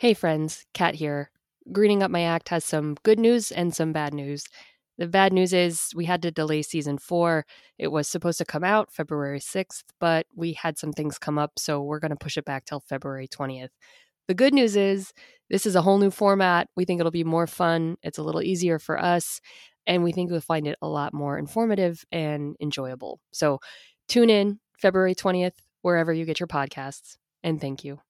Hey friends, Kat here. Greening Up My Act has some good news and some bad news. The bad news is we had to delay season four. It was supposed to come out February 6th, but we had some things come up, so we're going to push it back till February 20th. The good news is this is a whole new format. We think it'll be more fun, it's a little easier for us, and we think you'll find it a lot more informative and enjoyable. So tune in February 20th, wherever you get your podcasts, and thank you.